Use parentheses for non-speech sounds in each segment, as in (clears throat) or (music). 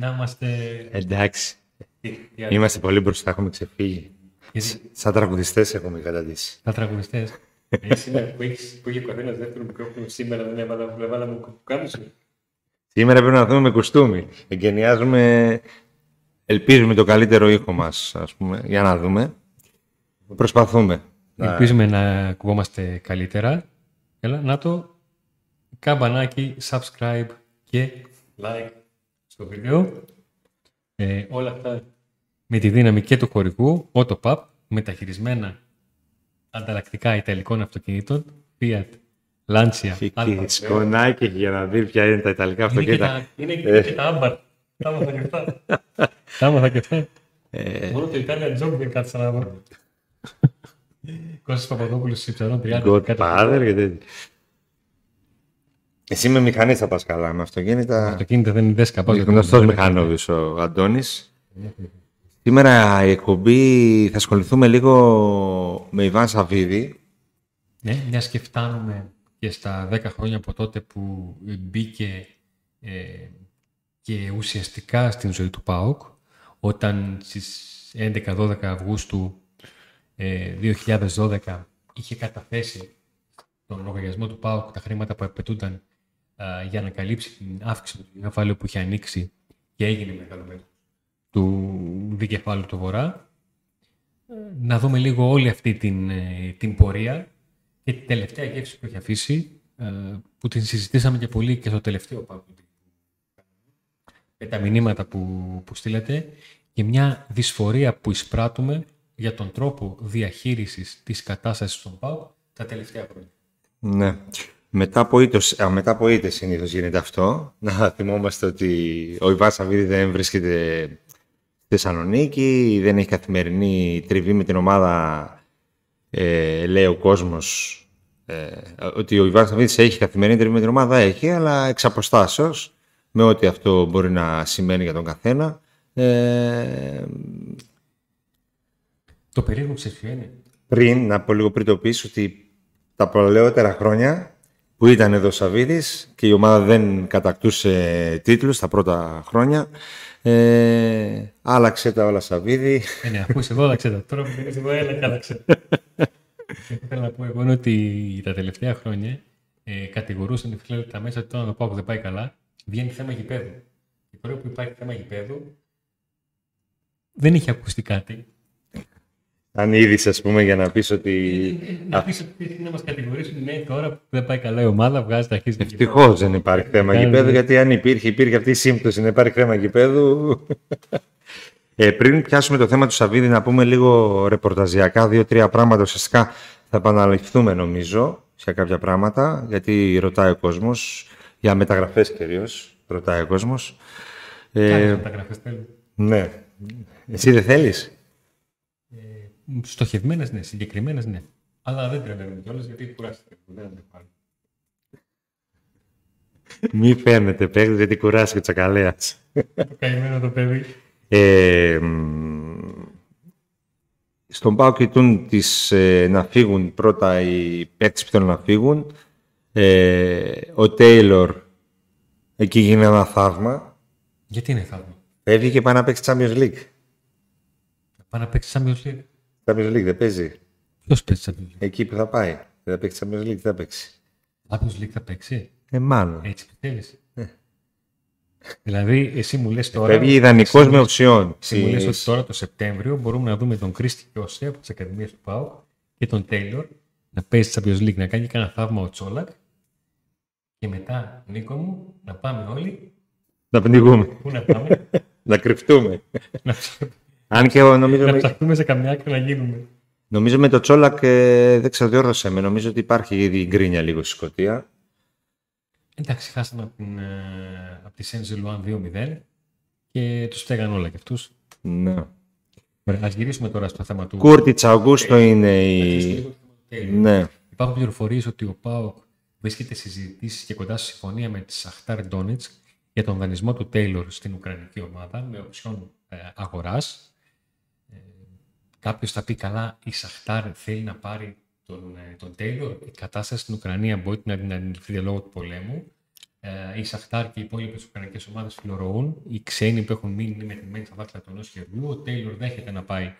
να είμαστε... Εντάξει. Τι- τι άλλο. Είμαστε πολύ μπροστά, έχουμε ξεφύγει. Γιατί- Σαν τραγουδιστές έχουμε καταντήσει. Τα τραγουδιστές. Ε, σήμερα που, έχεις, που είχε ο καθένας δεύτερο μικρόφωνο, σήμερα δεν έβαλα, δεν έβαλα μου κάμισο. Σήμερα πρέπει να δούμε με κουστούμι. Εγκαινιάζουμε, ελπίζουμε το καλύτερο ήχο μας, ας πούμε, για να δούμε. Προσπαθούμε. Να- Ελπίζουμε να ακουγόμαστε καλύτερα. Έλα, να το καμπανάκι, subscribe και like στο βίντεο. Ε, όλα αυτά με τη δύναμη και του χωρικού, AutoPub, μεταχειρισμένα ανταλλακτικά ιταλικών αυτοκινήτων, Fiat, Lancia, Φυκή, Alfa Romeo. σκονάκι για να δει ποια είναι τα ιταλικά Είναι και αυτοκίνητα. τα, είναι και, Ε. και τα άμπαρ. Τα άμαθα και αυτά. Τα άμαθα και αυτά. Ε, Μόνο το Italian Job δεν κάτσα να βρω. (laughs) Κώστας Παπαδόπουλος Συψαρών 30. Godfather και τέτοια. Εσύ με μηχανή θα πας καλά, με αυτοκίνητα. Το κίνητο δεν είναι δέσκα. πάω για το Γνωστός κίνητο. μηχανόβης ο Αντώνης. Σήμερα η εκπομπή θα ασχοληθούμε λίγο με Ιβάν Σαββίδη. Ναι, μιας και φτάνουμε και στα 10 χρόνια από τότε που μπήκε ε, και ουσιαστικά στην ζωή του ΠΑΟΚ, όταν στις 11-12 Αυγούστου ε, 2012 είχε καταθέσει τον λογαριασμό του ΠΑΟΚ τα χρήματα που απαιτούνταν α, για να καλύψει την αύξηση του κεφάλαιου που είχε ανοίξει και έγινε μεγάλο μέρος του δικεφάλου του Βορρά. Ε, Να δούμε λίγο όλη αυτή την, ε, την πορεία και την τελευταία γεύση που έχει αφήσει, ε, που την συζητήσαμε και πολύ και στο τελευταίο ΠΑΟΚ με τα μηνύματα που, που στείλατε και μια δυσφορία που εισπράττουμε για τον τρόπο διαχείρισης της κατάστασης των ΠΑΟΚ τα τελευταία χρόνια. Ναι. Μετά από ήττες, α, μετά από ήττες συνήθως γίνεται αυτό. (laughs) Να θυμόμαστε ότι ο Ιβάν Σαββίδη δεν βρίσκεται στη Θεσσαλονίκη, δεν έχει καθημερινή τριβή με την ομάδα, ε, λέει ο κόσμος. Ε, ότι ο Ιβάν Σαββίδης έχει καθημερινή τριβή με την ομάδα, έχει, αλλά εξ αποστάσεως, με ό,τι αυτό μπορεί να σημαίνει για τον καθένα. Ε, Το περίεργο ξέρεις ποιο είναι; πριν, να πω λίγο πριν το πεις, ότι τα παλαιότερα χρόνια που ήταν εδώ ο Σαββίδης και η ομάδα δεν κατακτούσε τίτλους τα πρώτα χρόνια, ε, άλλαξε τα όλα Σαββίδη. Ε, ναι, αφού είσαι εδώ, άλλαξε τα. Τώρα που δεν είσαι εδώ, έλα και άλλαξε. Και αυτό θέλω να πω εγώ είναι ότι τα τελευταία χρόνια ε, κατηγορούσαν οι φίλοι τα μέσα ότι τώρα το πάω δεν πάει καλά, βγαίνει θέμα γηπέδου. Και τώρα που υπάρχει θέμα γηπέδου, δεν έχει ακουστεί κάτι. Αν είδης, ας πούμε, για να πεις ότι... Να πεις ότι να μας κατηγορήσουν, ναι, τώρα που δεν πάει καλά η ομάδα, βγάζει τα αρχίζει. Ευτυχώς δεν υπάρχει θέμα Κάνει- γηπέδου, γιατί αν υπήρχε, υπήρχε αυτή η σύμπτωση να υπάρχει θέμα γηπέδου. Ε, πριν πιάσουμε το θέμα του Σαββίδη, να πούμε λίγο ρεπορταζιακά, δύο-τρία πράγματα. Ουσιαστικά θα επαναληφθούμε, νομίζω, σε κάποια πράγματα, γιατί ρωτάει ο κόσμος, για μεταγραφές κυρίως. Ρωτάει ο κόσμος. Ε, Κάνει μεταγραφές θέλει. ναι. Εσύ δεν θέλεις; Στοχευμένες, ναι, συγκεκριμένες, ναι. Αλλά δεν τρελαίνουμε κιόλας γιατί κουράστηκε. Δεν αντέχω. Μη φαίνεται, παίχτη, γιατί κουράστηκε ο Τσακαλέας. Το καημένο το παιδί. Ε, μ, στον ΠΑΟ κοιτούν τις, ε, να φύγουν πρώτα οι παίκτες που θέλουν να φύγουν. Ε, ο Τέιλορ εκεί γίνει ένα θαύμα. Γιατί είναι θαύμα; Φεύγει και πάει να παίξει Champions League. Πάει να παίξει Champions League. Champions League δεν παίζει. Ποιος παίζει Champions League; Εκεί που θα πάει. Δεν θα παίξει Champions League, δεν θα παίξει. Champions League θα παίξει. Ε, μάλλον. Έτσι πιστεύει. Δηλαδή, εσύ μου λες τώρα. Ε. Φεύγει ιδανικός με οψιόν. Εσύ μου λες Στις- ότι τώρα το Σεπτέμβριο μπορούμε να δούμε τον Κρίστη Κιώσε από τι Ακαδημίε του ΠΑΟΚ και τον Τέιλορ να παίζει Champions League, να κάνει κανένα θαύμα ο Τσόλακ και μετά, Νίκο μου, να πάμε όλοι. Να πνιγούμε. Πού να πάμε, (laughs) να κρυφτούμε. να, ψ- Αν και ο- νομίζω, να με, ψαχτούμε σε καμιά άκρη να γίνουμε. νομίζω με το Τσόλακ ε, δεν ξαδιόρθωσε με. Νομίζω ότι υπάρχει ήδη γκρίνια λίγο στη Σκωτία. Εντάξει, χάσαμε από, την, ε, από τη Σέντζε Λουάν 2-0 και του στέγαν όλα κι αυτού. Ναι. Α γυρίσουμε τώρα στο θέμα του. Κούρτιτς Αυγούστο είναι η... Λίγο το θέμα του Taylor. Ναι. Υπάρχουν πληροφορίε ότι ο ΠΑΟΚ βρίσκεται σε συζητήσει και κοντά στη συμφωνία με τη Σαχτάρ Ντόνετσκ για τον δανεισμό του Τέιλορ στην Ουκρανική ομάδα με οψιόν ε, αγορά. Ε, Κάποιος θα πει καλά, η Σαχτάρ θέλει να πάρει τον, ε, τον Τέιλορ. Η κατάσταση στην Ουκρανία μπορεί να την αντιληφθεί λόγω του πολέμου. Ε, η Σαχτάρ και οι υπόλοιπες Ουκρανικές ομάδες φιλορροούν. Οι ξένοι που έχουν μείνει είναι μετρημένοι στα δάχτυλα του ενός χεριού. Ο Τέιλορ δέχεται να πάει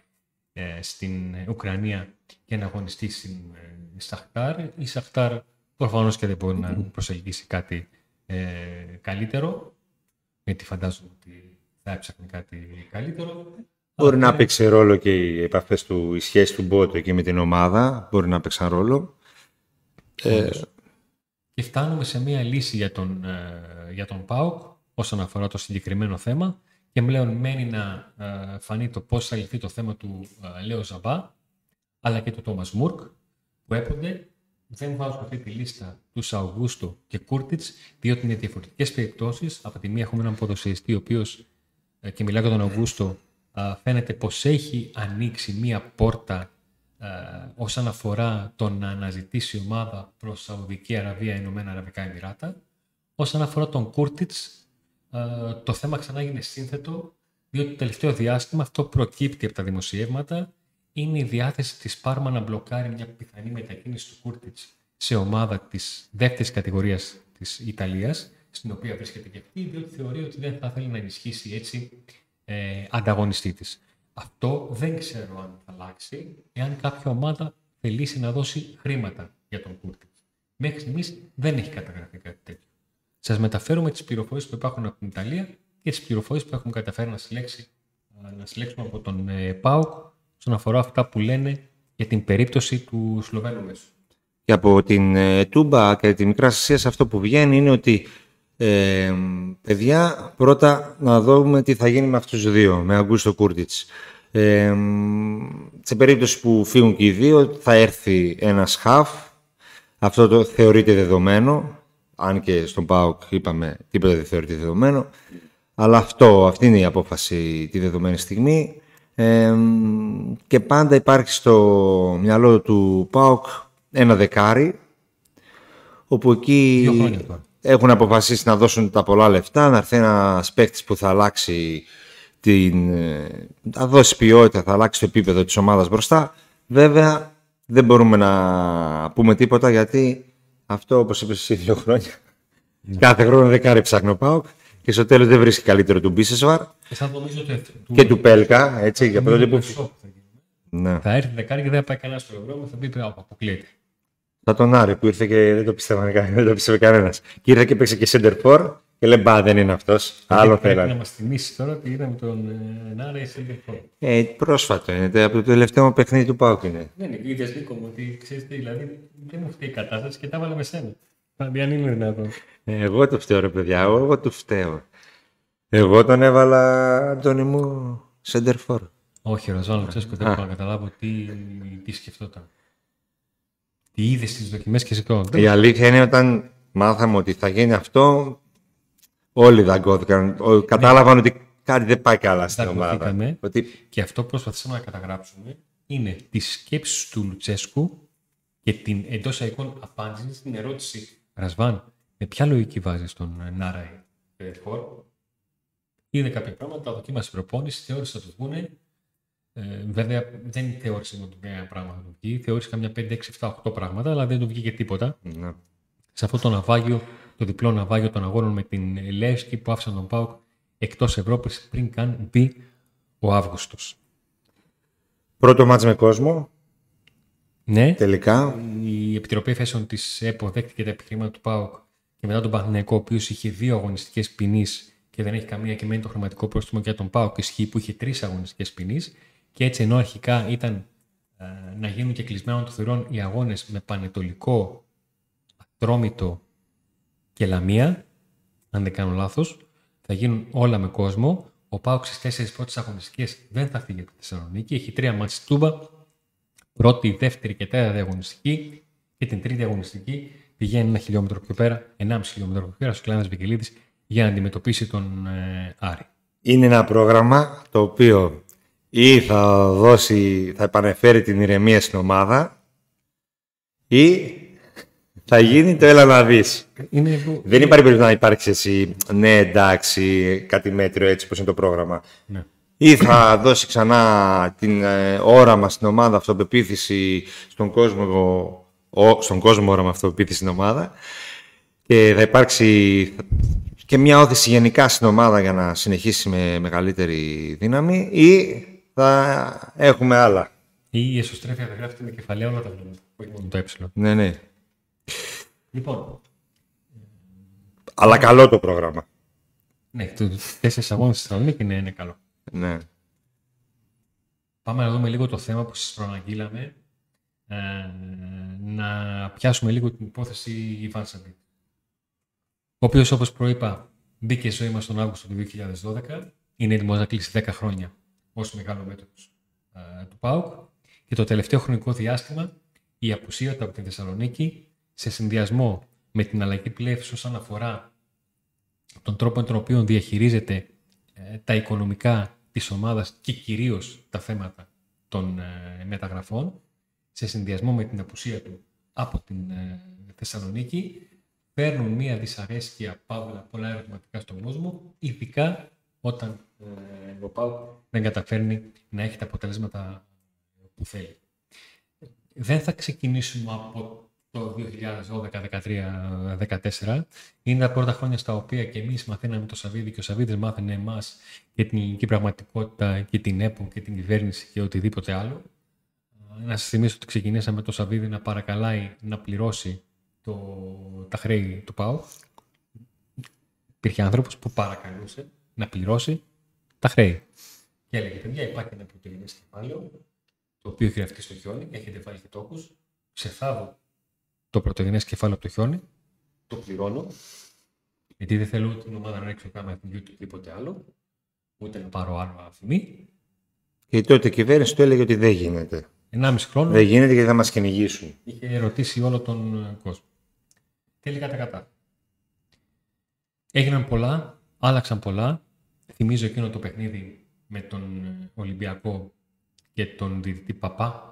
ε, στην Ουκρανία και να αγωνιστεί στην ε, Σαχτάρ. Η Σαχτάρ προφανώς και δεν μπορεί να προσελκύσει κάτι ε, καλύτερο, γιατί φαντάζομαι ότι θα έψαχνε κάτι καλύτερο. Μπορεί να παίξει ρόλο και οι επαφές του, οι σχέσεις του Μπότο εκεί με την ομάδα. Μπορεί να παίξουν ρόλο. Ε... Και φτάνουμε σε μία λύση για τον, ε, για τον ΠΑΟΚ όσον αφορά το συγκεκριμένο θέμα και πλέον μένει να ε, φανεί το πώς θα λυθεί το θέμα του ε, Λέο Ζαμπά αλλά και του Τόμας Μουρκ που έπονται δεν βάζω αυτή τη λίστα του Αυγούστο και Κούρτιτς, διότι είναι διαφορετικές περιπτώσεις. Από τη μία έχουμε έναν ποδοσφαιριστή, ο οποίος και μιλάω για τον Αυγούστο, φαίνεται πως έχει ανοίξει μία πόρτα ε, όσον αφορά το να αναζητήσει η ομάδα προς Σαουδική Αραβία, Ηνωμένα Αραβικά Εμμυράτα. Όσον αφορά τον Κούρτιτς, ε, το θέμα ξανά έγινε σύνθετο, διότι το τελευταίο διάστημα αυτό προκύπτει από τα δημοσιεύματα, είναι η διάθεση της Πάρμα να μπλοκάρει μια πιθανή μετακίνηση του Κούρτιτς σε ομάδα της δεύτερης κατηγορίας της Ιταλίας, στην οποία βρίσκεται και αυτή, διότι θεωρεί ότι δεν θα θέλει να ενισχύσει έτσι ε, ανταγωνιστή της. Αυτό δεν ξέρω αν θα αλλάξει εάν κάποια ομάδα θελήσει να δώσει χρήματα για τον Κούρτη. Μέχρι στιγμής δεν έχει καταγραφεί κάτι τέτοιο. Σας μεταφέρουμε τις πληροφορίες που υπάρχουν από την Ιταλία και τις πληροφορίες που έχουμε καταφέρει να, συλλέξει, να συλλέξουμε από τον ε, ΠΑΟΚ όσον αφορά αυτά που λένε για την περίπτωση του Σλοβαίνου Μέσου. Και από την ε, Τούμπα και τη Μικρά Ασία αυτό που βγαίνει είναι ότι ε, παιδιά, πρώτα να δούμε τι θα γίνει με αυτούς τους δύο, με Αγκούστο Κούρτιτς. Ε, σε περίπτωση που φύγουν και οι δύο, θα έρθει ένας χαφ. Αυτό το θεωρείται δεδομένο. Αν και στον ΠΑΟΚ είπαμε τίποτα δεν θεωρείται δεδομένο. Αλλά αυτό, αυτή είναι η απόφαση τη δεδομένη στιγμή. Ε, και πάντα υπάρχει στο μυαλό του ΠΑΟΚ ένα δεκάρι, όπου εκεί έχουν αποφασίσει να δώσουν τα πολλά λεφτά, να έρθει ένας παίκτης που θα αλλάξει την, ε, θα δώσει ποιότητα, θα αλλάξει το επίπεδο της ομάδας μπροστά. Βέβαια, δεν μπορούμε να πούμε τίποτα γιατί αυτό, όπως είπες εσύ δύο χρόνια, ναι. κάθε χρόνο δεκάρι ψάχνει ο ΠΑΟΚ και στο τέλος δεν βρίσκει καλύτερο του Μπίσεσβαρ και του Πέλκα, έτσι, για πρώτη που... Ναι. Θα έρθει δεκάρι και δεν θα πάει κανένα στο ευρώ, θα πει αποκλείεται. Θα τον Άρη που ήρθε και δεν το πίστευε, δεν το πίστευε κανένας. Και ήρθε και παίξε και center for και λέει μπα δεν είναι αυτός. Άλλο θέλει. να μας θυμίσει τώρα ότι είδαμε τον ε, Νάρα center for. Ε, πρόσφατο είναι. Από το τελευταίο παιχνίδι του Πάουκ είναι. Δεν είναι. Είδες Νίκο μου ότι ξέρεις δηλαδή δεν μου φταίει η κατάσταση και τα βάλαμε με σένα. Δηλαδή αν είναι δυνατόν. Ε, εγώ το φταίω ρε παιδιά. Εγώ το φταίω. Εγώ τον έβαλα, Αντώνη μου, center for. Όχι, Ροζάνο Τσέσκο, δεν μπορώ να καταλάβω τι, τι σκεφτόταν τι είδε στι δοκιμές και σε Η αλήθεια είναι όταν μάθαμε ότι θα γίνει αυτό, όλοι δαγκώθηκαν. Κατάλαβαν ότι κάτι δεν πάει καλά στην ομάδα. Ότι... Και αυτό που προσπαθήσαμε να καταγράψουμε είναι τι σκέψει του Λουτσέσκου και την εντός εικόν απάντησης στην ερώτηση Ρασβάν, με ποια λογική βάζεις τον Νάραη Φόρ. Είδε κάποια πράγματα, δοκίμασε προπόνηση, θεώρησε ότι θα του πούνε ε, βέβαια δεν θεώρησε ότι ένα πράγμα θα του βγει. Θεώρησε καμιά 5, 6, 7, 8 πράγματα, αλλά δεν του βγήκε τίποτα. Ναι. Σε αυτό το ναυάγιο, το διπλό ναυάγιο των αγώνων με την Λέσκη που άφησαν τον Πάουκ εκτός Ευρώπης πριν καν μπει ο Αύγουστος. Πρώτο μάτς με κόσμο. Ναι. Τελικά. Η Επιτροπή Εφέσεων της ΕΠΟ δέχτηκε τα επιχειρήματα του ΠΑΟΚ και μετά τον Παναθηναϊκό, ο οποίος είχε δύο αγωνιστικές ποινής και δεν έχει καμία και μένει το χρηματικό πρόστιμο για τον ΠΑΟΚ, ισχύει που είχε τρεις αγωνιστικές ποινής. Και έτσι ενώ αρχικά ήταν ε, να γίνουν και κλεισμένων των θηρών οι αγώνες με πανετολικό, ατρόμητο και λαμία, αν δεν κάνω λάθος, θα γίνουν όλα με κόσμο. Ο Πάουξ στις τέσσερις πρώτες αγωνιστικές δεν θα φύγει από τη Θεσσαλονίκη. Έχει τρία μάτς τούμπα, πρώτη, δεύτερη και τέταρτη αγωνιστική και την τρίτη αγωνιστική πηγαίνει ένα χιλιόμετρο πιο πέρα, 1,5 χιλιόμετρο πιο πέρα, στο Κλάνας Βικελίδης για να αντιμετωπίσει τον ε, Άρη. Είναι ένα πρόγραμμα το οποίο ή θα δώσει, θα επανεφέρει την ηρεμία στην ομάδα ή θα γίνει το έλα να δεις. Είναι... Δεν υπάρχει περίπτωση να υπάρξει εσύ, ναι εντάξει, κάτι μέτριο έτσι όπως είναι το πρόγραμμα. Ναι. Ή θα δώσει ξανά την ε, όραμα στην ομάδα, αυτοπεποίθηση στον κόσμο, ο, στον κόσμο όραμα αυτοπεποίθηση στην ομάδα και θα υπάρξει και μια όθηση γενικά στην ομάδα για να συνεχίσει με μεγαλύτερη δύναμη ή θα έχουμε άλλα. Ή η εσωστρέφεια θα γράφεται με κεφαλαία όλα τα βλέμματα, όχι μόνο το ε. Ναι, ναι. Λοιπόν. Αλλά καλό το πρόγραμμα. Ναι, το τέσσερις αγώνες στη Θεσσαλονίκη ναι, είναι καλό. Ναι. Πάμε να δούμε λίγο το θέμα που σας προαναγγείλαμε. Ε, να πιάσουμε λίγο την υπόθεση Ιβάν Σαββίδη. Ο οποίος, όπως προείπα, μπήκε ζωή μας τον Αύγουστο του 2012. Είναι έτοιμος να κλείσει 10 χρόνια ω μεγάλο μέτωπος ε, του ΠΑΟΚ. Και το τελευταίο χρονικό διάστημα, η απουσία του από τη Θεσσαλονίκη, σε συνδυασμό με την αλλαγή πλεύσης όσον αφορά τον τρόπο με τον οποίο διαχειρίζεται ε, τα οικονομικά της ομάδας και κυρίως τα θέματα των ε, μεταγραφών, σε συνδυασμό με την απουσία του από την ε, Θεσσαλονίκη, παίρνουν μία δυσαρέσκεια παύλα πολλά ερωτηματικά στον κόσμο, ειδικά όταν ο Πάου δεν καταφέρνει να έχει τα αποτελέσματα που θέλει. Δεν θα ξεκινήσουμε από το 2012, 2013, 2014. Είναι τα πρώτα χρόνια στα οποία και εμείς μαθαίναμε το Σαββίδι και ο Σαββίδης μάθαινε εμάς και την ελληνική πραγματικότητα και την ΕΠΟ και την κυβέρνηση και οτιδήποτε άλλο. Να σας θυμίσω ότι ξεκινήσαμε το Σαββίδι να παρακαλάει να πληρώσει το, τα χρέη του ΠΑΟ. Υπήρχε άνθρωπος που παρακαλούσε να πληρώσει τα χρέη. Και έλεγε: Παιδιά, υπάρχει ένα πρωτογενέ κεφάλαιο, το οποίο έχει γραφτεί στο χιόνι, έχετε βάλει και τόκου. Ξεφάβω το πρωτογενές κεφάλαιο από το χιόνι, το πληρώνω, γιατί δεν θέλω την ομάδα να ρίξω κάμερα του YouTube τίποτε άλλο, ούτε να πάρω άλλο αφημί. Και τότε η κυβέρνηση του έλεγε ότι δεν γίνεται. 1,5 χρόνο. Δεν γίνεται γιατί θα μας κυνηγήσουν. Είχε ερωτήσει όλο τον ε, κόσμο. Τελικά τα κατά. Έγιναν πολλά, άλλαξαν πολλά. Θυμίζω εκείνο το παιχνίδι με τον ε, Ολυμπιακό και τον διδυτή Παπά.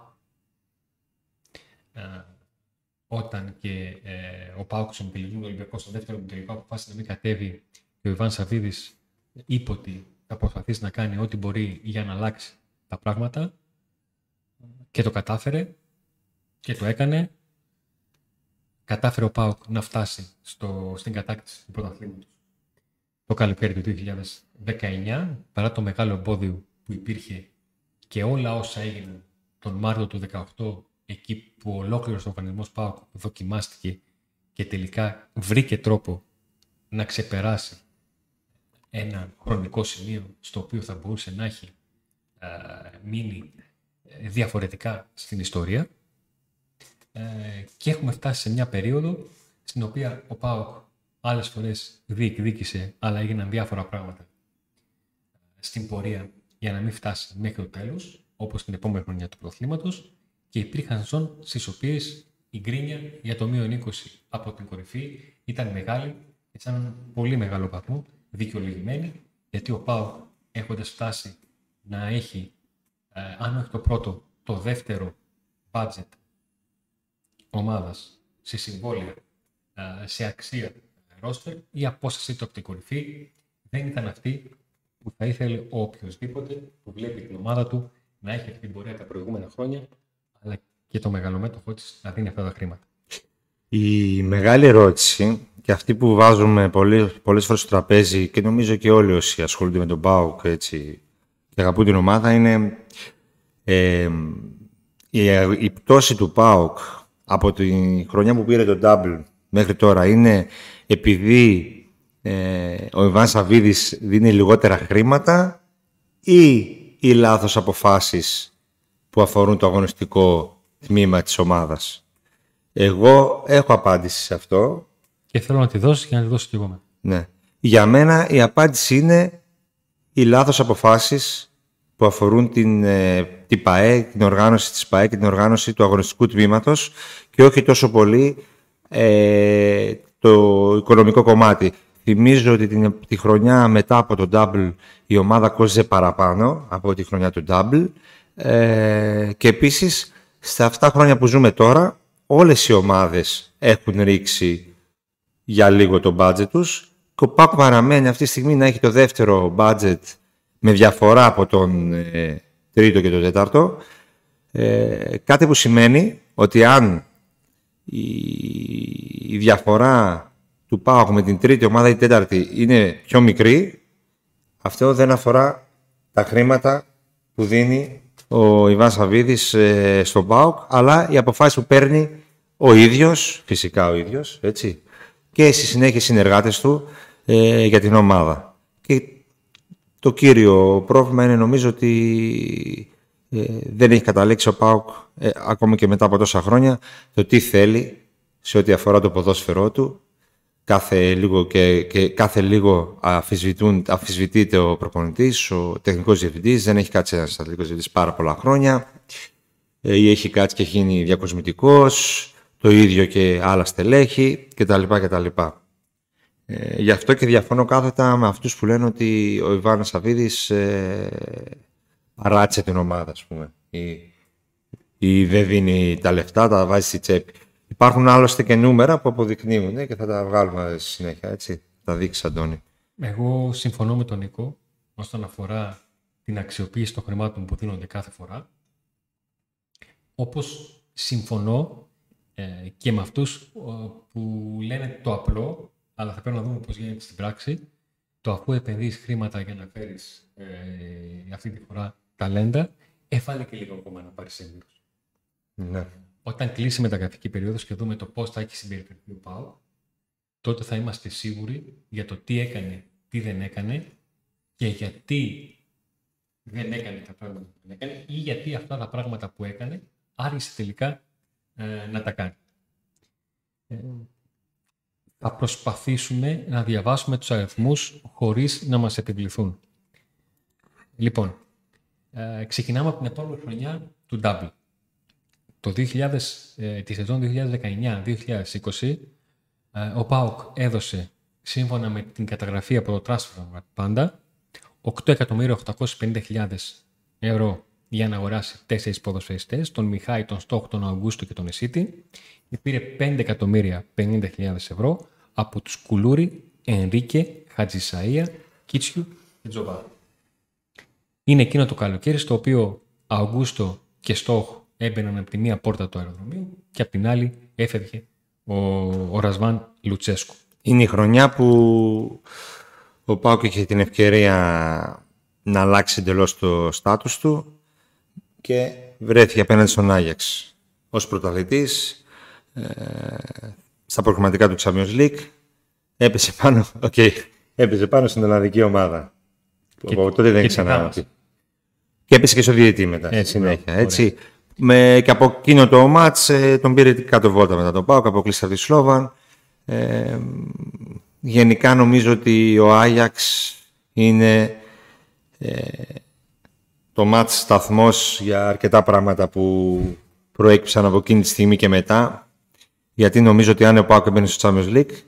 Ε, όταν και ε, ο Πάουκ στον τελικό Ολυμπιακός, στο δεύτερο τελικό, αποφάσισε να μην κατέβει και ο Ιβάν Σαββίδης είπε ότι θα προσπαθήσει να κάνει ό,τι μπορεί για να αλλάξει τα πράγματα και το κατάφερε και το έκανε. Κατάφερε ο Πάουκ να φτάσει στο, στην κατάκτηση του πρωταθλήματος το καλοκαίρι του 2019, παρά το μεγάλο εμπόδιο που υπήρχε και όλα όσα έγιναν τον Μάρτιο του 2018 εκεί που ολόκληρος ο οργανισμός ΠΑΟΚ δοκιμάστηκε και τελικά βρήκε τρόπο να ξεπεράσει ένα χρονικό σημείο στο οποίο θα μπορούσε να έχει μείνει ε, διαφορετικά στην ιστορία. Ε, και έχουμε φτάσει σε μια περίοδο στην οποία ο ΠΑΟΚ άλλες φορές διεκδίκησε αλλά έγιναν διάφορα πράγματα στην πορεία για να μην φτάσει μέχρι το τέλος όπως την επόμενη χρονιά του πρωταθλήματος και υπήρχαν ζών στις οποίες η γκρίνια για το μείον 20 από την κορυφή ήταν μεγάλη και σε έναν πολύ μεγάλο βαθμό δικαιολογημένη, γιατί ο Πάο έχοντας φτάσει να έχει, ε, αν όχι το πρώτο, το δεύτερο budget ομάδας σε συμβόλαια, ε, σε αξία ρόστερ, η απόσταση του από την κορυφή δεν ήταν αυτή που θα ήθελε ο οποιοδήποτε που βλέπει την ομάδα του να έχει αυτή την πορεία τα προηγούμενα χρόνια αλλά και το μεγαλομέτωχό της να δίνει αυτά τα χρήματα. Η μεγάλη ερώτηση και αυτή που βάζουμε πολλές, πολλές φορές στο τραπέζι και νομίζω και όλοι όσοι ασχολούνται με τον ΠΑΟΚ έτσι, και αγαπούν την ομάδα είναι ε, η, η πτώση του ΠΑΟΚ από τη χρονιά που πήρε το Double μέχρι τώρα είναι επειδή ε, ο Ιβάν Σαββίδης δίνει λιγότερα χρήματα ή οι λάθος αποφάσεις που αφορούν το αγωνιστικό τμήμα της ομάδας. Εγώ έχω απάντηση σε αυτό. Και θέλω να τη δώσεις και να τη δώσω κι εγώ. Ναι. Για μένα η απάντηση είναι οι λάθος αποφάσεις που αφορούν την, ε, την ΠαΕ, την οργάνωση της ΠαΕ και την οργάνωση του αγωνιστικού τμήματος και όχι τόσο πολύ ε, το οικονομικό κομμάτι. Θυμίζω ότι την, τη χρονιά μετά από το Double η ομάδα κόζε παραπάνω από τη χρονιά του Double ε, και επίσης, στα αυτά χρόνια που ζούμε τώρα, όλες οι ομάδες έχουν ρίξει για λίγο το budget τους και ο Πάκου παραμένει αυτή τη στιγμή να έχει το δεύτερο budget με διαφορά από τον ε, τρίτο και τον τέταρτο. Ε, κάτι που σημαίνει ότι αν η, διαφορά του ΠΑΟΚ με την τρίτη ομάδα ή τέταρτη είναι πιο μικρή, αυτό δεν αφορά τα χρήματα που δίνει ο Ιβάν Σαββίδης ε, στον ΠΑΟΚ, αλλά οι αποφάσεις που παίρνει ο ίδιος, φυσικά ο ίδιος, έτσι, και στη συνέχεια οι συνεργάτες του ε, για την ομάδα. Και το κύριο πρόβλημα είναι νομίζω ότι ε, δεν έχει καταλήξει ο ΠΑΟΚ ε, ακόμα και μετά από τόσα χρόνια το τι θέλει σε ό,τι αφορά το ποδόσφαιρό του. Κάθε λίγο, και, και κάθε λίγο αφισβητείται ο προπονητής, ο τεχνικός διευθυντής, δεν έχει κάτσει ένας τεχνικός διευθυντής πάρα πολλά χρόνια ε, ή έχει κάτσει και έχει γίνει διακοσμητικός, το ίδιο και άλλα στελέχη κτλ. κτλ. Ε, γι' αυτό και διαφωνώ κάθετα με αυτούς που λένε ότι ο Ιβάν Σαββίδης ε, παράτησε την ομάδα, ας πούμε. Ή, ή δεν δίνει τα λεφτά, τα βάζει στη τσέπη. Υπάρχουν άλλωστε και νούμερα που αποδεικνύουν και θα τα βγάλουμε στη συνέχεια, έτσι. Θα δείξεις, Αντώνη. Εγώ συμφωνώ με τον Νίκο όσον αφορά την αξιοποίηση των χρημάτων που δίνονται κάθε φορά. Όπως συμφωνώ ε, και με αυτούς που λένε το απλό, αλλά θα πρέπει να δούμε πώς γίνεται στην πράξη, το αφού επενδύεις χρήματα για να φέρεις ε, αυτή τη φορά ταλέντα, έφαλε και λίγο ακόμα να πάρει έμπειρος. Ναι. Όταν κλείσει η μεταγραφική περίοδος και δούμε το πώς θα έχει συμπεριφερθεί ο ΠΑΟ, τότε θα είμαστε σίγουροι για το τι έκανε, τι δεν έκανε και γιατί δεν έκανε τα πράγματα που δεν έκανε ή γιατί αυτά τα πράγματα που έκανε άργησε τελικά ε, να τα κάνει. Ε, θα προσπαθήσουμε να διαβάσουμε τους αριθμούς χωρίς να μας επιβληθούν. Λοιπόν, ε, ξεκινάμε από την επόμενη χρονιά του Double. Το 2000, ε, τη σεζόν 2019-2020, ε, ο ΠΑΟΚ έδωσε, σύμφωνα με την καταγραφή από το Transfer πάντα, 8.850.000 ευρώ για να αγοράσει τέσσερις ποδοσφαιριστές, τον Μιχάη, τον Στόχ, τον Αυγούστο και τον Εσίτη. Πήρε 5.050.000 ευρώ από τους Κουλούρι, Ενρίκε, Χατζησαία, Κίτσιου και Τζοβά. Είναι εκείνο το καλοκαίρι στο οποίο Αυγούστο και Στόχ έμπαιναν από τη μία πόρτα του αεροδρομίου και από την άλλη έφευγε ο, ο Ρασβάν Λουτσέσκου. Είναι η χρονιά που ο Πάουκ είχε την ευκαιρία να αλλάξει εντελώς το στάτους του και βρέθηκε απέναντι στον Άγιαξ ως πρωταθλητής ε, στα προγραμματικά του Champions League. Έπεσε πάνω, (laughs) okay, έπεσε πάνω στην ελλαδική ομάδα και, από τότε δεν ξανά και έπεσε και στο διετή μετά έτσι, συνέχεια έτσι. Με, και από εκείνο το μάτς ε, τον πήρε κάτω βόλτα μετά τον Πάοκ αποκλείστηκε από της Σλόβαν ε, γενικά νομίζω ότι ο Άγιαξ είναι ε, το μάτς σταθμός για αρκετά πράγματα που προέκυψαν από εκείνη τη στιγμή και μετά. Γιατί νομίζω ότι αν ο Πάκο μπαίνει στο Champions League ε,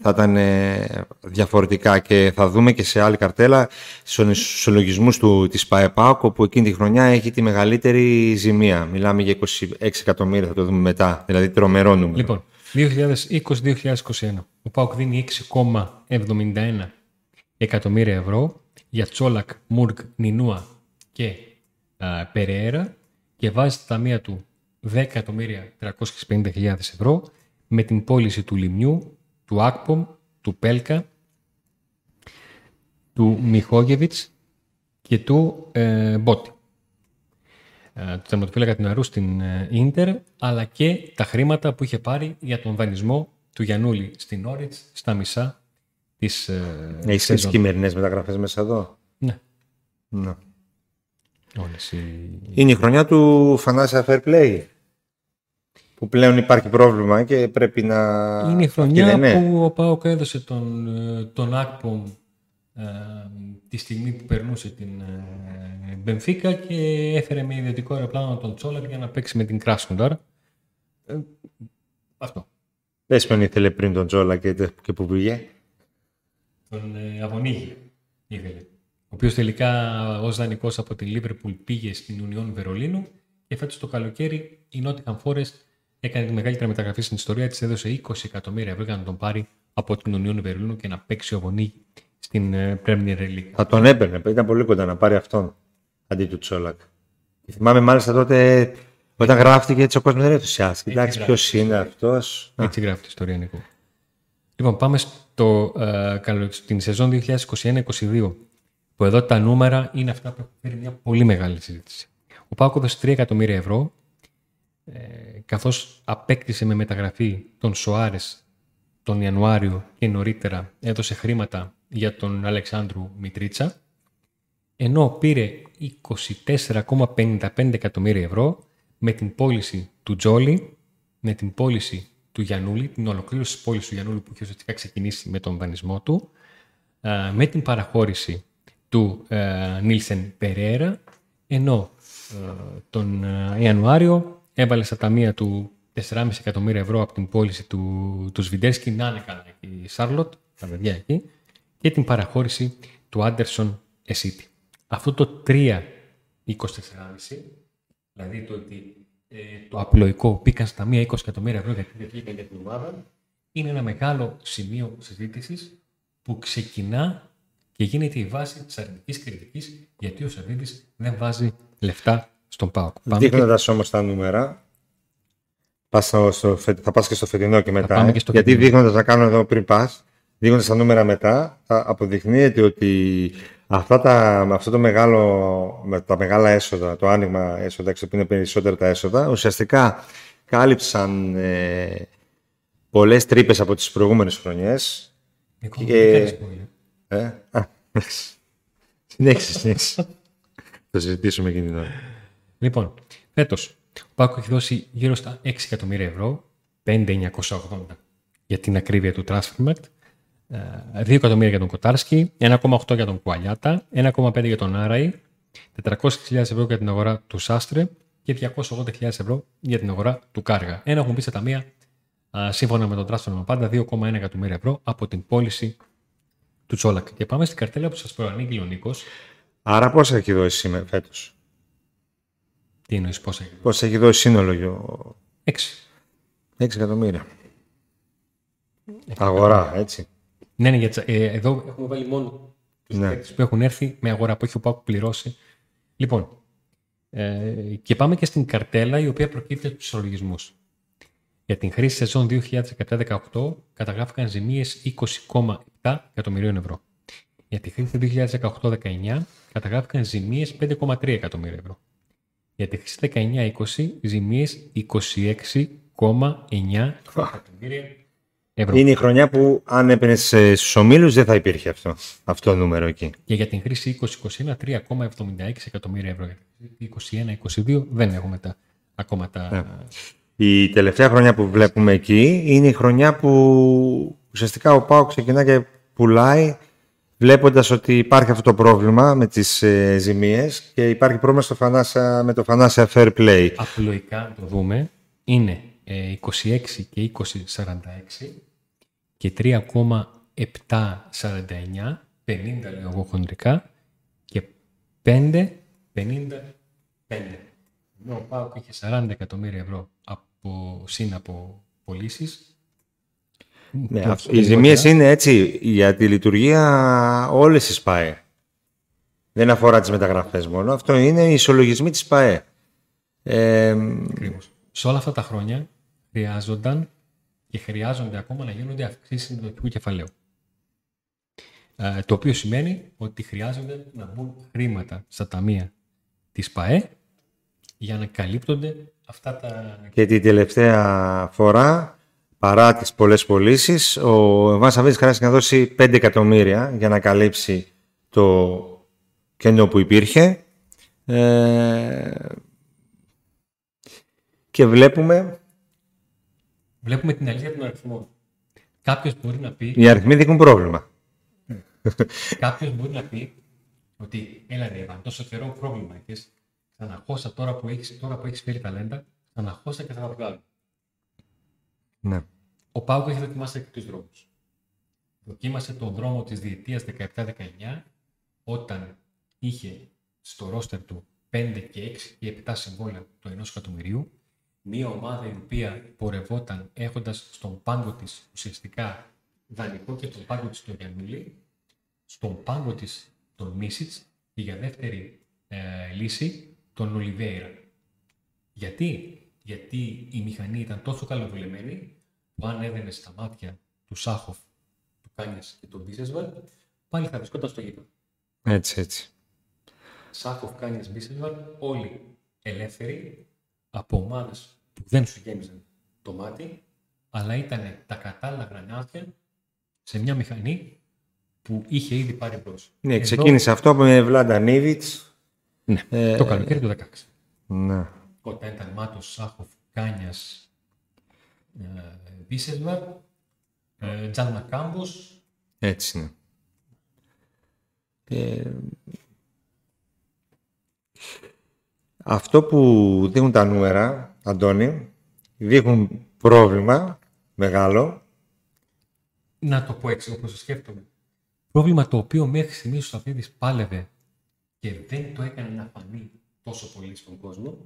θα ήταν ε, διαφορετικά και θα δούμε και σε άλλη καρτέλα στους συλλογισμούς του, της ΠΑΕΠΑΚ όπου εκείνη τη χρονιά έχει τη μεγαλύτερη ζημία. Μιλάμε για 26 εκατομμύρια, θα το δούμε μετά, δηλαδή τρομερό νούμερο. Λοιπόν, 2020-2021 ο ΠΑΟΚ δίνει 6,71 εκατομμύρια ευρώ για Τσόλακ, Μουργκ, Νινούα και α, Περέρα και βάζει στα ταμεία του 10.350.000 ευρώ με την πώληση του Λιμιού, του Άκπομ, του Πέλκα, του Μιχόγεβιτς και του ε, Μπότι. Ε, του τερματοφύλακα του Ναρού στην ε, Ίντερ, αλλά και τα χρήματα που είχε πάρει για τον δανεισμό του Γιανούλη στην Όριτς στα μισά της ε, Έχεις τις χειμερινές μεταγραφές μέσα εδώ; Ναι. ναι. Όλες οι... Είναι η χρονιά του Financial Fair Play. Που πλέον υπάρχει πρόβλημα και πρέπει να... Είναι η χρονιά που ο Πάοκ έδωσε τον, ε, τον Άκπομ ε, τη στιγμή που περνούσε την ε, Μπενφίκα και έφερε με ιδιωτικό αεροπλάνο τον Τσόλακ για να παίξει με την Κράσκονταρ. Ε, αυτό. Πες ποιον ήθελε πριν τον Τσόλακ και, και που πήγε τον ε, Αβωνίγη ήθελε. Ο οποίος τελικά ως δανεικός από τη Λίβερπουλ πήγε στην Ουνιόν Βερολίνου και φέτος το καλοκαίρι η Nottingham Forest έκανε τη μεγαλύτερη μεταγραφή στην ιστορία της, έδωσε 20 εκατομμύρια ευρώ για να τον πάρει από την Ουνιόν Βερολίνου και να παίξει ο Αβωνίγη στην ε, Premier League. Θα τον έπαιρνε, ήταν πολύ κοντά να πάρει αυτόν αντί του Τσόλακ. θυμάμαι μάλιστα τότε όταν γράφτηκε έτσι ο κόσμος δεν ενθουσιάστηκε. Εντάξει, ποιος είναι αυτός; Έτσι γράφει η ιστορία, Νίκο. Λοιπόν, πάμε στο, ε, στην σεζόν 2021-2022, που εδώ τα νούμερα είναι αυτά που έχουν φέρει μια πολύ μεγάλη συζήτηση. Ο Πάοκ έδωσε 3 εκατομμύρια ευρώ, ε, καθώς απέκτησε με μεταγραφή τον Σοάρες τον Ιανουάριο και νωρίτερα έδωσε χρήματα για τον Αλεξάνδρου Μητρίτσα, ενώ πήρε 24,55 εκατομμύρια ευρώ με την πώληση του Τζόλι, με την πώληση του Γιανούλη, την ολοκλήρωση της πώλησης του Γιανούλη που είχε ουσιαστικά ξεκινήσει με τον δανεισμό του, με την παραχώρηση του Νίλσεν Περέρα, ενώ τον Ιανουάριο έβαλε στα ταμεία του 4,5 εκατομμύρια ευρώ από την πώληση του, του Σβιντέρσκι, να είναι καλά η Σάρλοτ, τα παιδιά εκεί, και την παραχώρηση του Άντερσον Εσίτη. Αυτό το 3 24,5, δηλαδή το ότι ε, το απλοϊκό πήγαν στα μία 20 εκατομμύρια ευρώ γιατί δεν βγήκαν για την ομάδα, είναι ένα μεγάλο σημείο συζήτησης που ξεκινά και γίνεται η βάση της αρνητικής κριτικής γιατί ο Σαββίδης δεν βάζει λεφτά στον ΠΑΟΚ. Δείχνοντας και... όμως τα νούμερα, πας στο, στο, θα πας και στο φετινό και μετά. Ε, γιατί δείχνοντας να κάνω εδώ πριν πας, δείχνοντας τα νούμερα μετά, θα αποδεικνύεται ότι Αυτά τα, αυτό το μεγάλο, με τα μεγάλα έσοδα, το άνοιγμα έσοδα, που είναι περισσότερα τα έσοδα, ουσιαστικά κάλυψαν ε, πολλές τρύπες από τις προηγούμενες χρονιές. Και... Ε, συνέχισε, συνέχισε. Θα συζητήσουμε εκείνη την ώρα. Λοιπόν, φέτος, ο Πάκο έχει δώσει γύρω στα 6 εκατομμύρια ευρώ, 5.980 για την ακρίβεια του Transfermarkt, 2 ε, εκατομμύρια για τον Κοτάρσκι, 1,8 για τον Κουαλιάτα, 1,5 για τον Άραη, 400.000 ευρώ για την αγορά του Σάστρε και 280.000 ευρώ για την αγορά του Κάργα. Ένα έχουν πει σε ταμεία, σύμφωνα με τον Τράστον πάντα, 2,1 εκατομμύρια ευρώ από την πώληση του Τσόλακ. Και πάμε στην καρτέλα που σας προανήγγειλε ο Νίκος. Άρα πόσα έχει δώσει σήμερα φέτος; Τι εννοείς, πόσα έχει δώσει. Πόσα έχει δώσει σύνολο. 6. 6 εκατομμύρια. Αγορά, έτσι. Ναι, ναι, γιατί, ε, εδώ έχουμε βάλει μόνο τους ναι. που έχουν έρθει με αγορά που έχει ο Πάκου πληρώσει. Λοιπόν, ε, και πάμε και στην καρτέλα η οποία προκύπτει από τους ισολογισμούς. Για την χρήση σεζόν 2017-2018 καταγράφηκαν ζημίες 20,7 εκατομμυρίων ευρώ. Για τη χρήση 2018-19 καταγράφηκαν ζημίες 5,3 εκατομμύρια ευρώ. Για τη χρήση 19-20 ζημίες 26,9 εκατομμύρια είναι η χρονιά που αν έπαιρνες στους ομίλους δεν θα υπήρχε αυτό, αυτό το νούμερο εκεί. Και για την χρήση 2021 3,76 εκατομμύρια ευρώ. 21-22 δεν έχουμε τα, ακόμα τα. Ναι. Η τελευταία χρονιά που βλέπουμε εκεί είναι η χρονιά που ουσιαστικά ο Πάο ξεκινά και πουλάει βλέποντας ότι υπάρχει αυτό το πρόβλημα με τις ε, ζημίες και υπάρχει πρόβλημα στο φανάσα, με το Φανάσια Fair Play. Απλοϊκά το δούμε είναι 26 ε, και 20-46 και 3,749, 50 λέω εγώ χοντρικά, και 5, 55. Ενώ ο ΠΑΟΚ είχε 40 εκατομμύρια ευρώ από συν από πωλήσεις. Ναι, οι ζημίες είναι έτσι για τη λειτουργία όλες τις ΠΑΕ. Δεν αφορά τις μεταγραφές μόνο. Αυτό είναι οι ισολογισμοί της ΠΑΕ. Ε, Σε όλα αυτά τα χρόνια χρειάζονταν και χρειάζονται ακόμα να γίνονται αυξήσεις ιδιωτικού κεφαλαίου. Ε, το οποίο σημαίνει ότι χρειάζονται να μπουν χρήματα στα ταμεία της ΠΑΕ για να καλύπτονται αυτά τα... Και την τελευταία φορά, παρά τις πολλές πωλήσεις, ο Βάν Σαββίδης χρειάζεται να δώσει 5 εκατομμύρια για να καλύψει το κενό που υπήρχε. Ε... Και βλέπουμε Βλέπουμε την αλήθεια των αριθμών. Κάποιος μπορεί να πει. Οι αριθμοί δείχνουν πρόβλημα. (laughs) Κάποιος μπορεί να πει ότι έλα ρε, τόσο καιρό πρόβλημα έχεις. Ξαναχώσα τώρα που έχεις τώρα που έχεις φέρει ταλέντα, ξαναχώσα και θα τα βγάλω. Ναι. Ο Πάουκ έχει δοκιμάσει και του δρόμους. Δοκίμασε τον δρόμο της διετίας 17-19 όταν είχε στο ρόστερ του 5 και 6 και 7 συμβόλαια του 1 εκατομμυρίου μια ομάδα η οποία πορευόταν έχοντας στον πάγκο της ουσιαστικά δανεικό και στον πάγκο της τον Γιαννούλη, στον πάγκο της τον Μίσιτς και για δεύτερη ε, λύση τον Ολιβέηρα. Γιατί; Γιατί η μηχανή ήταν τόσο καλοβουλεμένη που αν έδαινε στα μάτια του Σάχοφ, του Κάνιας και του Μπίσεσβαλ, πάλι θα βρισκόταν στο γήπεδο. Έτσι, έτσι. Σάχοφ, Κάνιας, Μπίσεσβαλ, όλοι ελεύθεροι από ομάδες που δεν σου γέμιζαν το μάτι, αλλά ήταν τα κατάλληλα γρανάτια σε μια μηχανή που είχε ήδη πάρει μπρος. Ναι, Εδώ- ξεκίνησε αυτό με Βλάντα Νίβιτς. Ναι, Ε, το καλοκαίρι του 16. Ναι. Όταν ήταν Μάτος, Σάχοφ, Κάνιας, ε, Μπίσεσβαλ, ε, Τζαν Μακάμπος, Έτσι είναι. Ε, αυτό που δείχνουν τα νούμερα, Αντώνη, δείχνουν πρόβλημα μεγάλο. να το πω έτσι όπως το σκέφτομαι. Πρόβλημα το οποίο μέχρι στιγμής ο Σαφίδης πάλευε και δεν το έκανε να φανεί τόσο πολύ στον κόσμο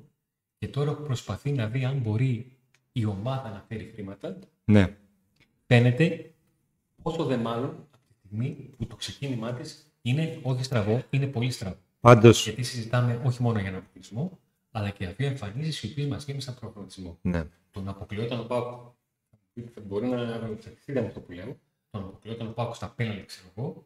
και τώρα που προσπαθεί να δει αν μπορεί η ομάδα να φέρει χρήματα, Ναι. φαίνεται όσο δε μάλλον από τη στιγμή που το ξεκίνημά της είναι όχι στραβό, είναι πολύ στραβό. Πάντως, Γιατί συζητάμε όχι μόνο για αποκλεισμό, αλλά και για δύο εμφανίσεις οι οποίες μας γέμισαν προγραμματισμό. ναι. Τον αποκλειόταν ο Πάουκ. Μπορεί να εξαρτηθεί με αυτό που λέω. Τον αποκλειόταν ο Πάουκ στα πέναλτι, ξέρω εγώ,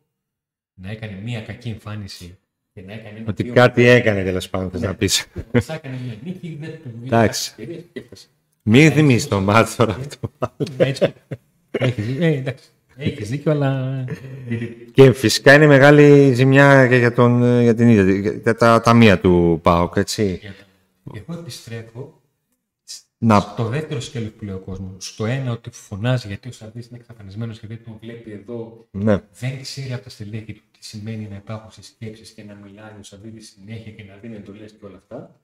να έκανε μια κακή εμφάνιση και να έκανε ένα Ότι δύο- κάτι έκανε τέλος πάντων, θες να πεις. Θα έκανε μια νίκη, δεν του βγήκε Εντάξει. ευκαιρία και έφτασε. Μην θυμίσεις το μάτι τώρα αυτό. Έτσι. Έχεις δίκιο. Ε, εντάξει. Έχεις δίκιο, αλλά. Και φυσικά είναι μεγάλη ζημιά και για, τον, για την ίδια, για τα ταμεία του ΠΑΟΚ, έτσι. Εγώ επιστρέφω Να, στο δεύτερο σκέλος που λέει ο κόσμος. Στο ένα ότι φωνάζει γιατί ο Σαββίδη είναι εξαφανισμένος και δεν τον βλέπει εδώ ναι, δεν ξέρει από τα στελέχη του τι σημαίνει να υπάρχουν σε σκέψεις και να μιλάει ο Σαββίδη συνέχεια και να δίνει εντολές και όλα αυτά.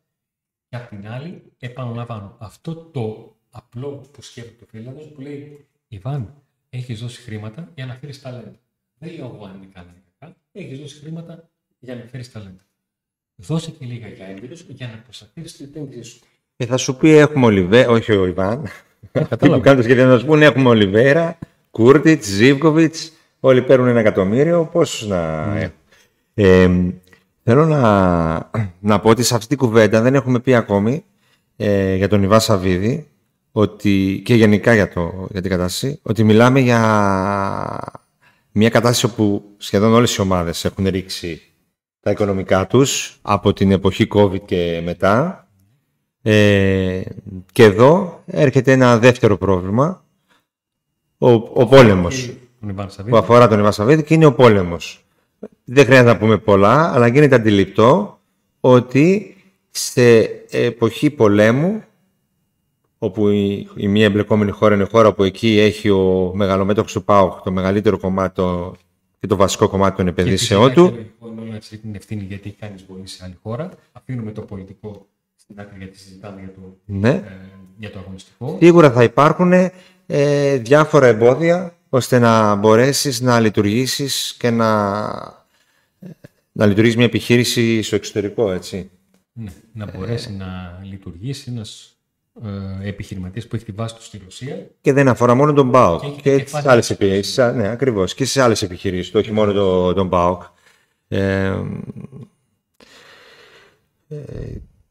Και απ' την άλλη, επαναλαμβάνω, αυτό το απλό που σκέφτεται ο Φίλανδο που λέει Ιβάν, έχεις δώσει χρήματα για να φέρεις ταλέντα. Δεν λέω εγώ αν είναι καλά ή κακά. Έχεις δώσει χρήματα για να φέρεις ταλέντα. Δώσε και λίγα για έμπειρου για να προστατεύσει την επένδυσή σου. και θα σου πει έχουμε Ολιβέρα, όχι ο Ιβάν. Αυτοί που Κατάλαβα. κάνουν το σχεδιασμό να σου πούνε έχουμε Ολιβέρα, Κούρτιτς, Ζίβκοβιτ, όλοι παίρνουν ένα εκατομμύριο. Πώ να. Ναι. Ε, θέλω να, να πω ότι σε αυτή την κουβέντα δεν έχουμε πει ακόμη ε, για τον Ιβά Σαββίδη ότι, και γενικά για, το, για την κατάσταση ότι μιλάμε για μια κατάσταση όπου σχεδόν όλες οι ομάδες έχουν ρίξει τα οικονομικά τους από την εποχή COVID και μετά ε, και εδώ έρχεται ένα δεύτερο πρόβλημα ο, ο πόλεμος Τον Ιβάν που Σαββίδη. αφορά τον Ιβάν Σαββίδη και είναι ο πόλεμος. Δεν χρειάζεται να πούμε πολλά, αλλά γίνεται αντιληπτό ότι σε εποχή πολέμου, όπου η, η μία εμπλεκόμενη χώρα είναι η χώρα που εκεί έχει ο μεγαλομέτωχος του ΠΑΟΚ το μεγαλύτερο κομμάτι το- και το βασικό κομμάτι των επενδύσεών του. Μπορεί να έχει την ευθύνη γιατί έχει κάνεις εισβολή σε άλλη χώρα. Αφήνουμε το πολιτικό στην άκρη γιατί συζητάμε για το, Ναι. ε, για το αγωνιστικό. Σίγουρα θα υπάρχουν ε, διάφορα εμπόδια ώστε να μπορέσεις να λειτουργήσεις και να, να λειτουργήσει μια επιχείρηση στο εξωτερικό, έτσι. Ναι, να μπορέσει να λειτουργήσει ένας ε, επιχειρηματίας που έχει τη βάση του στη Ρωσία. Και δεν αφορά μόνο τον ΠΑΟΚ. Και έχει Και, και τις κεφάλαια άλλες της επιχειρήσεις. Ναι, ακριβώς. Και στις άλλες επιχειρήσεις, το όχι μόνο το, τον ΠΑΟΚ. Ε, ε,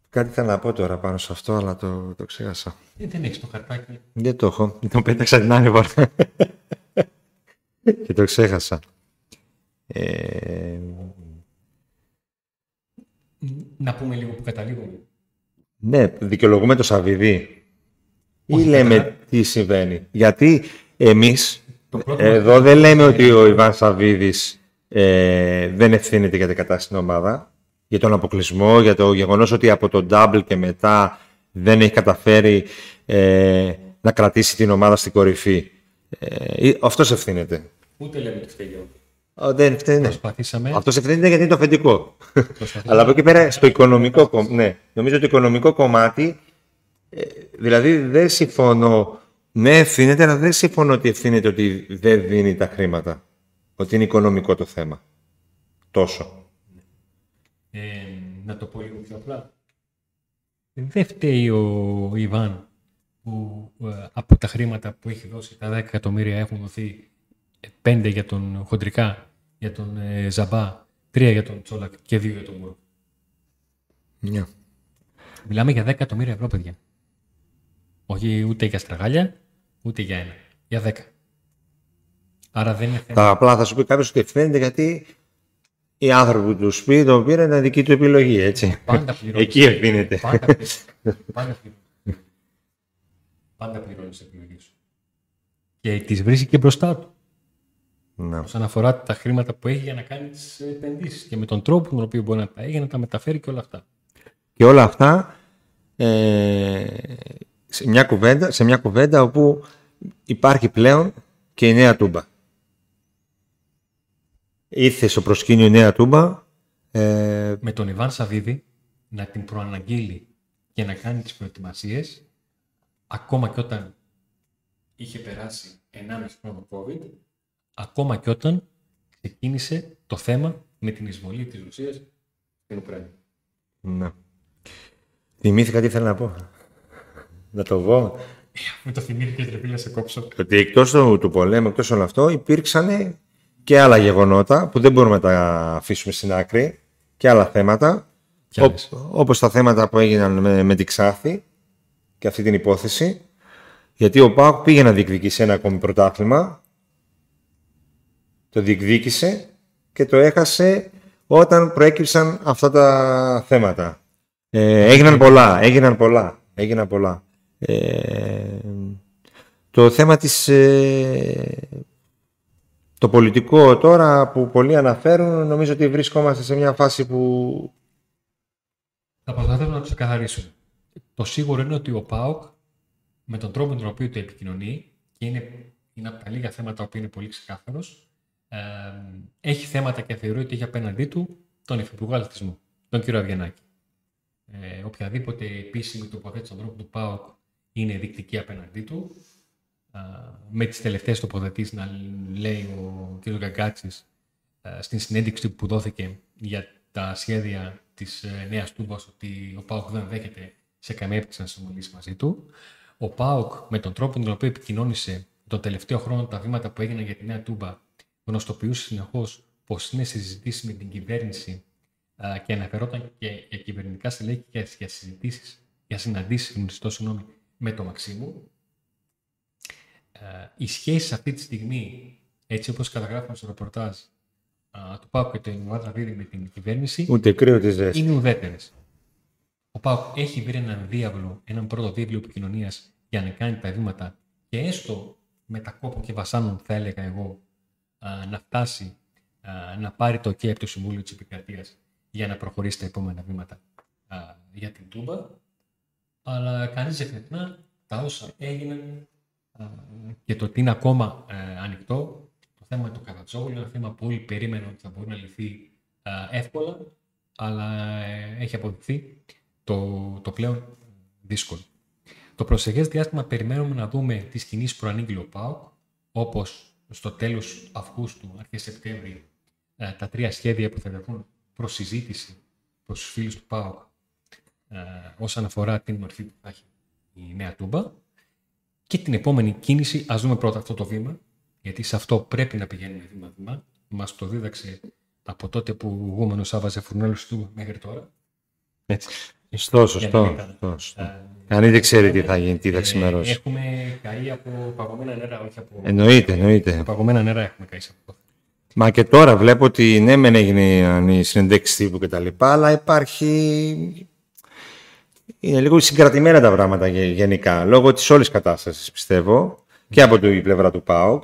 κάτι θα να πω τώρα πάνω σε αυτό, αλλά το, το ξέχασα. Ε, δεν έχεις το χαρτάκι. Δεν το έχω. Το πέταξα την άλλη φορά. Και το ξέχασα. Ε, Να πούμε λίγο που καταλήγουμε. ναι, δικαιολογούμε το Σαββίδι. Ή Όχι, λέμε καλά. τι συμβαίνει. Γιατί εμείς Το πρόβλημα- εδώ δεν λέμε ότι ο Ιβάν Σαββίδης ε, δεν ευθύνεται για την κατάσταση στην ομάδα. Για τον αποκλεισμό, για το γεγονός ότι από τον double και μετά δεν έχει καταφέρει ε, να κρατήσει την ομάδα στην κορυφή. Ε, αυτός ευθύνεται. Ούτε λέμε ότι φταίει. ο- Ο, δεν φταίνει. Προσπαθήσαμε. Αυτό ευθύνεται γιατί είναι το αφεντικό. προσπαθήσαμε Αλλά από εκεί πέρα στο οικονομικό κομμάτι. Ναι, νομίζω ότι το οικονομικό κομμάτι. ε, δηλαδή δεν συμφωνώ. Ναι, ευθύνεται, αλλά δεν συμφωνώ ότι ευθύνεται ότι δεν δίνει τα χρήματα. Ότι είναι οικονομικό το θέμα. Τόσο. Ε, να το πω λίγο πιο απλά. Δεν φταίει ο Ιβάν που ε, από τα χρήματα που έχει δώσει, τα 10 εκατομμύρια έχουν δοθεί 5 για τον Χοντρικά, για τον ε, Ζαμπά, 3 για τον Τσόλακ και 2 για τον Μουρό. Ναι. Μιλάμε για 10 εκατομμύρια ευρώ, παιδιά. Όχι ούτε για στραγάλια, ούτε για ένα. Για 10. Άρα δεν είναι θέμα. Τα απλά θα σου πει κάποιος ότι ευθύνεται γιατί οι άνθρωποι του σπίτι το πήραν ήταν δική του επιλογή, έτσι. Πάντα πληρώνεις. Εκεί ευθύνεται. Πάντα πληρώνεις. Πάντα πληρώνεις. Πάντα πληρώνεις την επιλογή σου. Και τις βρίσκει και μπροστά του. Ναι. Όσον αφορά τα χρήματα που έχει για να κάνει τις επενδύσεις. Και με τον τρόπο με τον οποίο μπορεί να τα έχει, να τα μεταφέρει και όλα αυτά. Και όλα αυτά ε, σε, μια κουβέντα, σε μια κουβέντα όπου υπάρχει πλέον και η νέα τούμπα. Ήρθε στο προσκήνιο η νέα τούμπα. Ε, Με τον Ιβάν Σαββίδη να την προαναγγείλει και να κάνει τις προετοιμασίες ακόμα και όταν είχε περάσει 1,5 χρόνο COVID, ακόμα και όταν ξεκίνησε το θέμα με την εισβολή της Ρωσίας στην Ουκρανία. ναι. Θυμήθηκα τι ήθελα να πω. Να το πω. Με το θυμήθηκες τρεπή να σε κόψω. Ότι εκτός του, του πολέμου, εκτός όλο αυτό, υπήρξαν και άλλα γεγονότα που δεν μπορούμε να τα αφήσουμε στην άκρη και άλλα θέματα. Κι άλλες. Ό- όπως τα θέματα που έγιναν με, με την Ξάθη και αυτή την υπόθεση. Γιατί ο Πάοκ πήγε να διεκδικήσει ένα ακόμη πρωτάθλημα. Το διεκδίκησε και το έχασε όταν προέκυψαν αυτά τα θέματα. Ε, έγιναν πολλά, έγιναν πολλά, έγιναν πολλά. Ε, το θέμα της... ε, το πολιτικό τώρα που πολλοί αναφέρουν, νομίζω ότι βρισκόμαστε σε μια φάση που... Θα προσπαθήσω να το ξεκαθαρίσω. Το σίγουρο είναι ότι ο ΠΑΟΚ με τον τρόπο με τον οποίο το επικοινωνεί και είναι, είναι από τα λίγα θέματα που είναι πολύ ξεκάθαρος, ε, έχει θέματα και θεωρεί ότι έχει απέναντί του τον Υφυπουργό Αθλητισμού, τον κύριο Αβγενάκη. Ε, οποιαδήποτε επίσημη τοποθέτηση στον τρόπο του ΠΑΟΚ είναι δεικτική απέναντί του. Ε, με τις τελευταίες τοποθετήσεις να λέει ο κ. Γκαγκάτσης ε, στην συνέντευξη που δόθηκε για τα σχέδια της ε, νέας Τούμπας ότι ο ΠΑΟΚ δεν δέχεται σε καμία έπτυξη να συμμετέχει μαζί του. Ο ΠΑΟΚ με τον τρόπο με τον οποίο επικοινώνησε τον τελευταίο χρόνο τα βήματα που έγιναν για τη νέα Τούμπα γνωστοποιούσε συνεχώς πως είναι σε συζητήσεις με την κυβέρνηση α, και αναφερόταν και για κυβερνητικά στελέχη και για συζητήσεις, για συναντήσεις, μισθό συγγνώμη, με τον Μαξίμου. Ε, οι σχέσεις αυτή τη στιγμή, έτσι όπως καταγράφουμε στο ρεπορτάζ α, του ΠΑΟΚ και του Ινουάδρα Βίδη με την κυβέρνηση, Ούτε κρύο της ζέστη. είναι ουδέτερες. Ο Πάουκ έχει βρει έναν διάβλο, έναν πρώτο δίβλο επικοινωνίας για να κάνει τα βήματα και έστω με τα κόπων και βασάνων, θα έλεγα εγώ, α, να φτάσει α, να πάρει το OK από το Συμβούλιο της Επικρατείας για να προχωρήσει τα επόμενα βήματα α, για την Τούμπα. Αλλά κανείς δεν ξεχνά τα όσα έγιναν α, και το ότι είναι ακόμα ε, ανοιχτό. Το θέμα του Καρατσόγλου είναι ένα θέμα που όλοι περίμεναν ότι θα μπορεί να λυθεί α, εύκολα, αλλά ε, έχει αποδειχθεί το, το πλέον δύσκολο. Το προσεχές διάστημα περιμένουμε να δούμε τις κινήσεις που προανήγγειλε ο ΠΑΟΚ, όπως στο τέλος Αυγούστου, αρχές Σεπτέμβρη, ε, τα τρία σχέδια που θα τεθούν προς συζήτηση προς τους φίλους του ΠΑΟΚ ε, όσον αφορά την μορφή που θα έχει η νέα τούμπα. Και την επόμενη κίνηση, ας δούμε πρώτα αυτό το βήμα, γιατί σε αυτό πρέπει να πηγαίνουμε βήμα-βήμα. Μας το δίδαξε από τότε που ο Γούμενος άβαζε φουρνέλους του μέχρι τώρα. Έτσι. Σωστό, σωστό. Για να μην σωστό, σωστό. Ε, Κανεί δεν ξέρει τι θα γίνει, τι θα ε, ξημερώσει. Έχουμε καεί από παγωμένα νερά, όχι από. Εννοείται, εννοείται. Παγωμένα νερά έχουμε καεί σε αυτό. Μα και τώρα βλέπω ότι ναι, μεν έγινε η συνεντέξη τύπου και τα λοιπά, αλλά υπάρχει. Είναι λίγο συγκρατημένα τα πράγματα γε- γενικά, λόγω της όλης κατάστασης πιστεύω και από την πλευρά του ΠΑΟΚ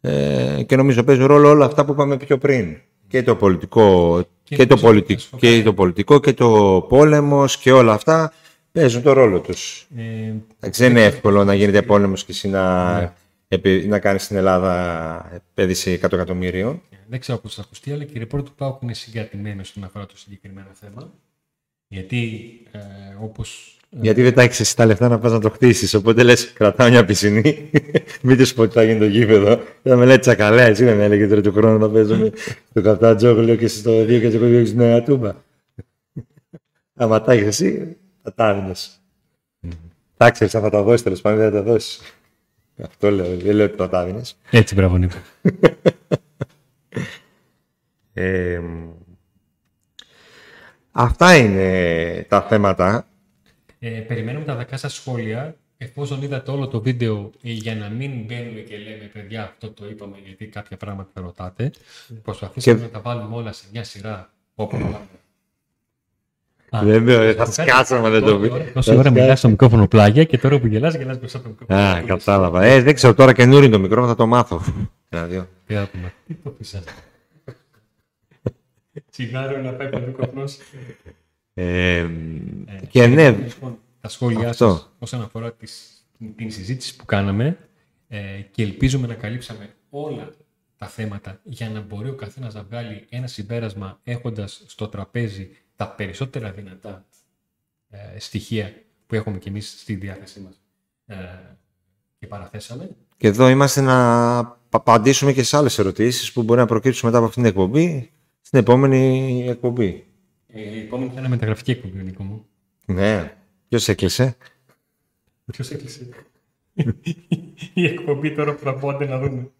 ε, και νομίζω παίζουν ρόλο όλα αυτά που είπαμε πιο πριν. Και το πολιτικό Και και, το το, πολιτικό, ψυχολογικό. και το πολιτικό και το πόλεμος και όλα αυτά παίζουν το ρόλο τους. Ε, Εντάξει, δεν είναι εύκολο να γίνεται πόλεμος και εσύ να, επι- να κάνεις στην Ελλάδα επένδυση 100 εκατομμύριων. δεν ξέρω πώς θα ακουστεί, αλλά και η ρεπόρτερ του ΠΑΟΚ είναι συγκρατημένη όσον αφορά το συγκεκριμένο θέμα. Γιατί ε, όπως. Γιατί δεν τα έχεις εσύ τα λεφτά να πας να το χτίσεις. Οπότε λες, κρατάω μια πισινή. (laughs) Μην τους πω ότι θα γίνει το γήπεδο. Θα με λέει τσακαλέ, εσύ δεν με έλεγε τώρα του χρόνου να παίζουμε (laughs) το καπτάτζόγλιο και στο 2 και στο 2 στη Νέα Τούμπα. (laughs) Άμα τα έχει εσύ, θα τα άμυνε. Τα ξέρεις, θα τα δώσεις τέλος πάντων, δεν θα τα δώσεις. Αυτό λέω, δεν λέω ότι θα τα άμυνε. Έτσι, μπράβο, Νίκο. (laughs) Ε, αυτά είναι τα θέματα. Ε, περιμένουμε τα δικά σας σχόλια εφόσον είδατε όλο το βίντεο, ε, για να μην μπαίνουμε και λέμε παιδιά αυτό το είπαμε γιατί κάποια πράγματα θα ρωτάτε, προσπαθήσαμε Και- να τα βάλουμε όλα σε μια σειρά όπου (clears throat) Δεν με- θα σκάσαμε, δεν το πει. Τόση ώρα μιλάς στο μικρόφωνο πλάγια και τώρα που γελάς, γελάς μπροστά από το μικρόφωνο. Α, κατάλαβα. Ε, δεν ξέρω τώρα καινούριο είναι το μικρό, θα το μάθω. Ένα, δύο. Τι θα πούμε. Τι το πεις Τσιγάρο να πάει παντού καπνός. Ε, και ναι, Λοιπόν, τα σχόλιά Αυτό. σας όσον αφορά τις, την συζήτηση που κάναμε ε, και ελπίζουμε να καλύψαμε όλα τα θέματα για να μπορεί ο καθένας να βγάλει ένα συμπέρασμα έχοντας στο τραπέζι τα περισσότερα δυνατά ε, στοιχεία που έχουμε κι εμείς στη διάθεσή μας ε, και παραθέσαμε. και εδώ είμαστε να πα- απαντήσουμε και σε άλλες ερωτήσεις που μπορεί να προκύψουν μετά από αυτήν την εκπομπή στην επόμενη εκπομπή. Ε, η επόμενη θα είναι μεταγραφική εκπομπή, Νίκο μου. Ναι. Ποιος έκλεισε; Ποιος έκλεισε; (laughs) η εκπομπή τώρα που θα πω άντε να δούμε.